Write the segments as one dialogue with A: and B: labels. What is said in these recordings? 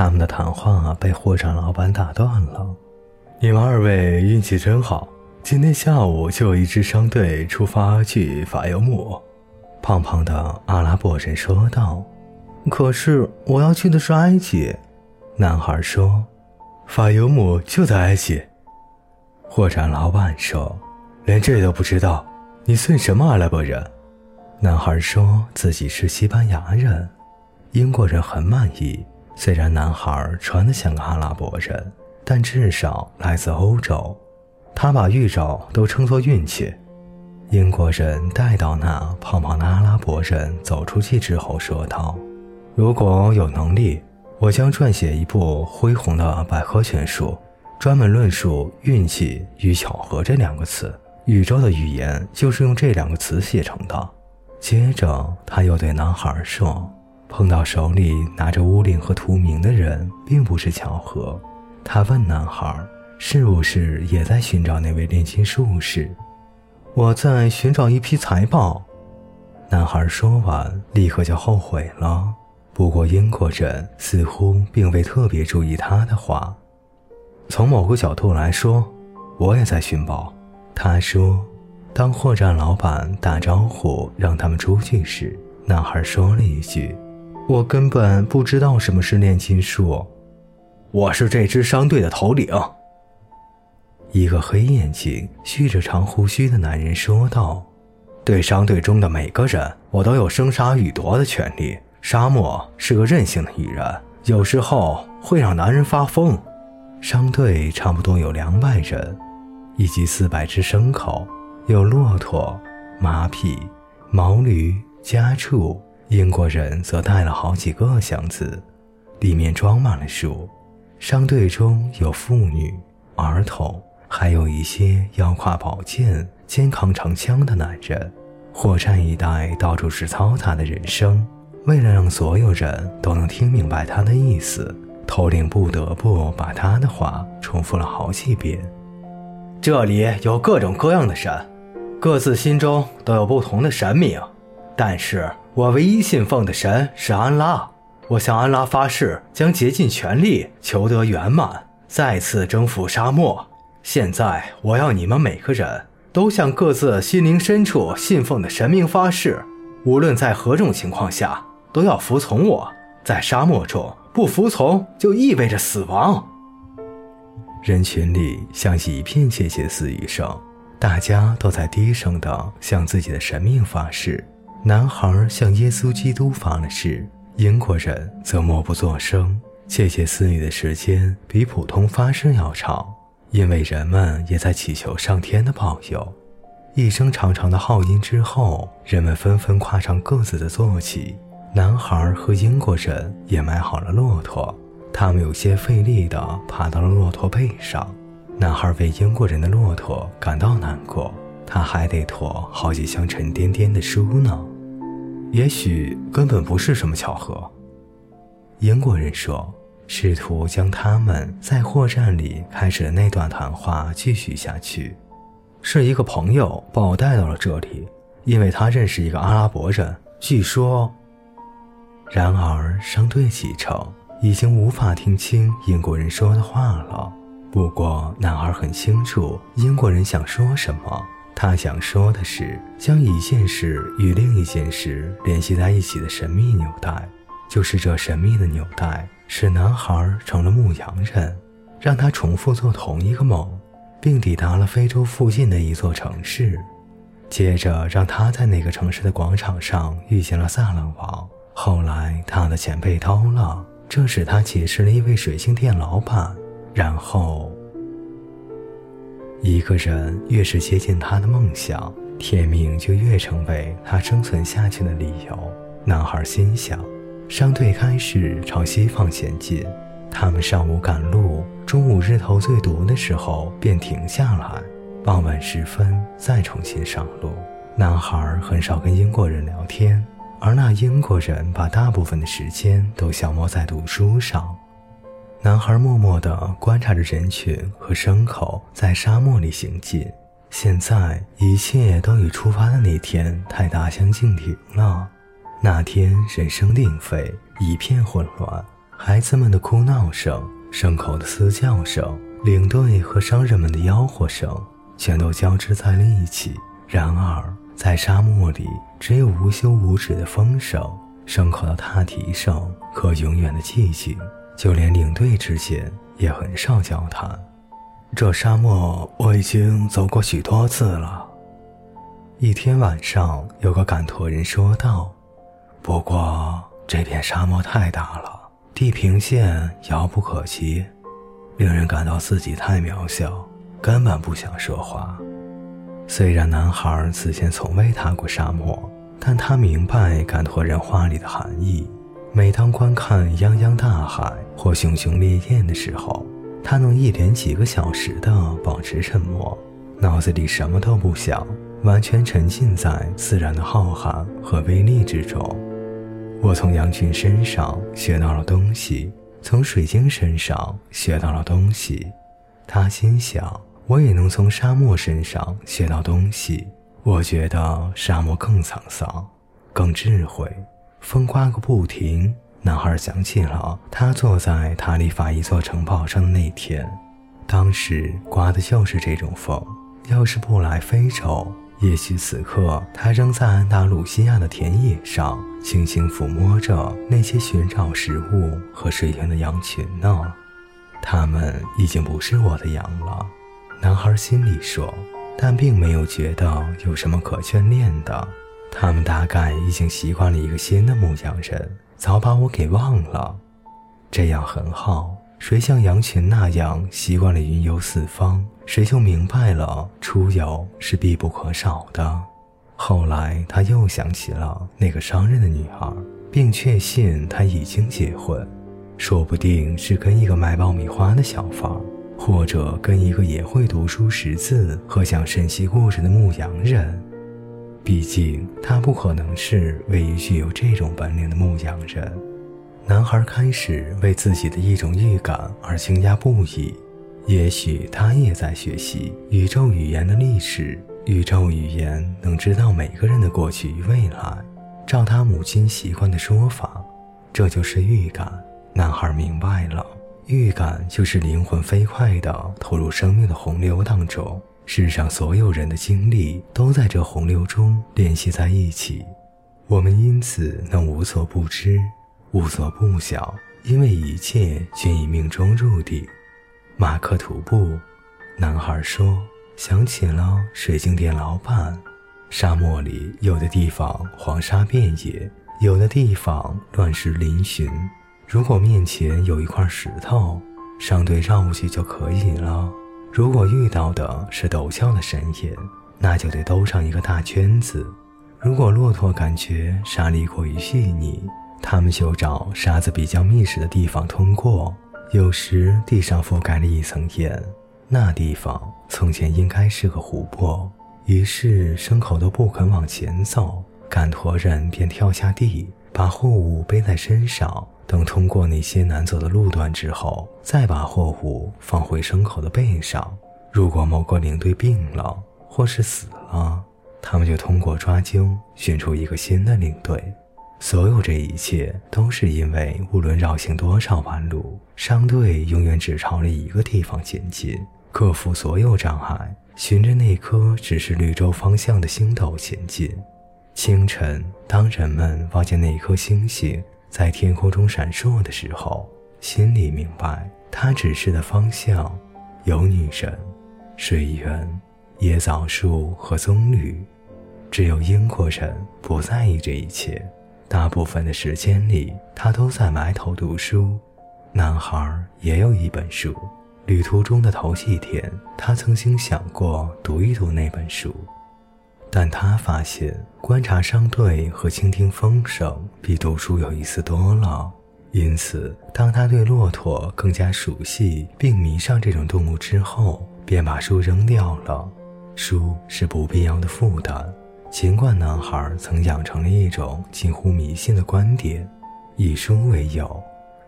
A: 他们的谈话被货场老板打断了。你们二位运气真好，今天下午就有一支商队出发去法尤姆。胖胖的阿拉伯人说道。可是我要去的是埃及，男孩说。法尤姆就在埃及。货栈老板说：“连这都不知道，你算什么阿拉伯人？”男孩说自己是西班牙人。英国人很满意，虽然男孩穿得像个阿拉伯人，但至少来自欧洲。他把预兆都称作运气。英国人带到那胖胖的阿拉伯人走出去之后说道：“如果有能力。”我将撰写一部恢宏的百科全书，专门论述“运气”与“巧合”这两个词。宇宙的语言就是用这两个词写成的。接着，他又对男孩说：“碰到手里拿着乌令和图名的人，并不是巧合。”他问男孩：“是不是也在寻找那位炼金术士？”“我在寻找一批财宝。”男孩说完，立刻就后悔了。不过，英国人似乎并未特别注意他的话。从某个角度来说，我也在寻宝。他说：“当货栈老板打招呼让他们出去时，男孩说了一句：‘我根本不知道什么是炼金术。’我是这支商队的头领。”一个黑眼睛、蓄着长胡须的男人说道：“对商队中的每个人，我都有生杀予夺的权利。”沙漠是个任性的女人，有时候会让男人发疯。商队差不多有两百人，以及四百只牲口，有骆驼、马匹、毛驴、家畜。英国人则带了好几个箱子，里面装满了书。商队中有妇女、儿童，还有一些腰挎宝剑、肩扛长枪的男人。火山一带到处是嘈杂的人声。为了让所有人都能听明白他的意思，头领不得不把他的话重复了好几遍。这里有各种各样的神，各自心中都有不同的神明，但是我唯一信奉的神是安拉。我向安拉发誓，将竭尽全力求得圆满，再次征服沙漠。现在，我要你们每个人都向各自心灵深处信奉的神明发誓，无论在何种情况下。都要服从我，在沙漠中不服从就意味着死亡。人群里响起一片窃窃私语声，大家都在低声的向自己的神明发誓。男孩向耶稣基督发了誓，英国人则默不作声。窃窃私语的时间比普通发生要长，因为人们也在祈求上天的保佑。一声长长的号音之后，人们纷纷跨上各自的坐骑。男孩和英国人也买好了骆驼，他们有些费力地爬到了骆驼背上。男孩为英国人的骆驼感到难过，他还得驮好几箱沉甸甸的书呢。也许根本不是什么巧合，英国人说，试图将他们在货栈里开始的那段谈话继续下去。是一个朋友把我带到了这里，因为他认识一个阿拉伯人，据说。然而，商队启程已经无法听清英国人说的话了。不过，男孩很清楚英国人想说什么。他想说的是，将一件事与另一件事联系在一起的神秘纽带，就是这神秘的纽带使男孩成了牧羊人，让他重复做同一个梦，并抵达了非洲附近的一座城市，接着让他在那个城市的广场上遇见了萨冷王。后来，他的钱被偷了，这使他结识了一位水晶店老板。然后，一个人越是接近他的梦想，天命就越成为他生存下去的理由。男孩心想，商队开始朝西方前进。他们上午赶路，中午日头最毒的时候便停下来，傍晚时分再重新上路。男孩很少跟英国人聊天。而那英国人把大部分的时间都消磨在读书上。男孩默默地观察着人群和牲口在沙漠里行进。现在一切都与出发的那天太大相径庭了。那天人声鼎沸，一片混乱，孩子们的哭闹声、牲口的嘶叫声、领队和商人们的吆喝声，全都交织在了一起。然而，在沙漠里，只有无休无止的风声、牲口的踏蹄声和永远的寂静。就连领队之间也很少交谈。这沙漠我已经走过许多次了。一天晚上，有个赶驼人说道：“不过这片沙漠太大了，地平线遥不可及，令人感到自己太渺小，根本不想说话。”虽然男孩此前从未踏过沙漠，但他明白赶驼人话里的含义。每当观看泱泱大海或熊熊烈焰的时候，他能一连几个小时的保持沉默，脑子里什么都不想，完全沉浸在自然的浩瀚和威力之中。我从羊群身上学到了东西，从水晶身上学到了东西。他心想，我也能从沙漠身上学到东西。我觉得沙漠更沧桑，更智慧。风刮个不停，男孩想起了他坐在塔里法一座城堡上的那天，当时刮的就是这种风。要是不来非洲，也许此刻他仍在安达鲁西亚的田野上，轻轻抚摸着那些寻找食物和水源的羊群呢。他们已经不是我的羊了，男孩心里说，但并没有觉得有什么可眷恋的。他们大概已经习惯了一个新的牧羊人，早把我给忘了。这样很好，谁像羊群那样习惯了云游四方，谁就明白了出游是必不可少的。后来他又想起了那个商人的女儿，并确信她已经结婚，说不定是跟一个卖爆米花的小贩，或者跟一个也会读书识字和讲神奇故事的牧羊人。毕竟，他不可能是唯一具有这种本领的牧羊人。男孩开始为自己的一种预感而惊讶不已。也许他也在学习宇宙语言的历史。宇宙语言能知道每个人的过去与未来。照他母亲习惯的说法，这就是预感。男孩明白了，预感就是灵魂飞快地投入生命的洪流当中。世上所有人的经历都在这洪流中联系在一起，我们因此能无所不知、无所不晓，因为一切均已命中注定。马克吐步，男孩说：“想起了水晶店老板。沙漠里有的地方黄沙遍野，有的地方乱石嶙峋。如果面前有一块石头，上队绕过去就可以了。”如果遇到的是陡峭的山岩，那就得兜上一个大圈子。如果骆驼感觉沙粒过于细腻，他们就找沙子比较密实的地方通过。有时地上覆盖了一层盐，那地方从前应该是个湖泊。于是牲口都不肯往前走，赶驼人便跳下地，把货物背在身上。等通过那些难走的路段之后，再把货物放回牲口的背上。如果某个领队病了或是死了，他们就通过抓阄选出一个新的领队。所有这一切都是因为，无论绕行多少弯路，商队永远只朝着一个地方前进，克服所有障碍，循着那颗指示绿洲方向的星斗前进。清晨，当人们望见那颗星星。在天空中闪烁的时候，心里明白，他指示的方向有女神、水源、椰枣树和棕榈。只有英国人不在意这一切。大部分的时间里，他都在埋头读书。男孩也有一本书。旅途中的头几天，他曾经想过读一读那本书。但他发现，观察商队和倾听风声比读书有意思多了。因此，当他对骆驼更加熟悉并迷上这种动物之后，便把书扔掉了。书是不必要的负担。尽管男孩曾养成了一种近乎迷信的观点：以书为友，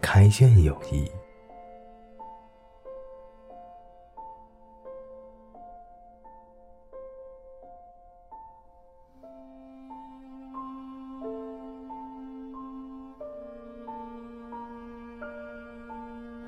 A: 开卷有益。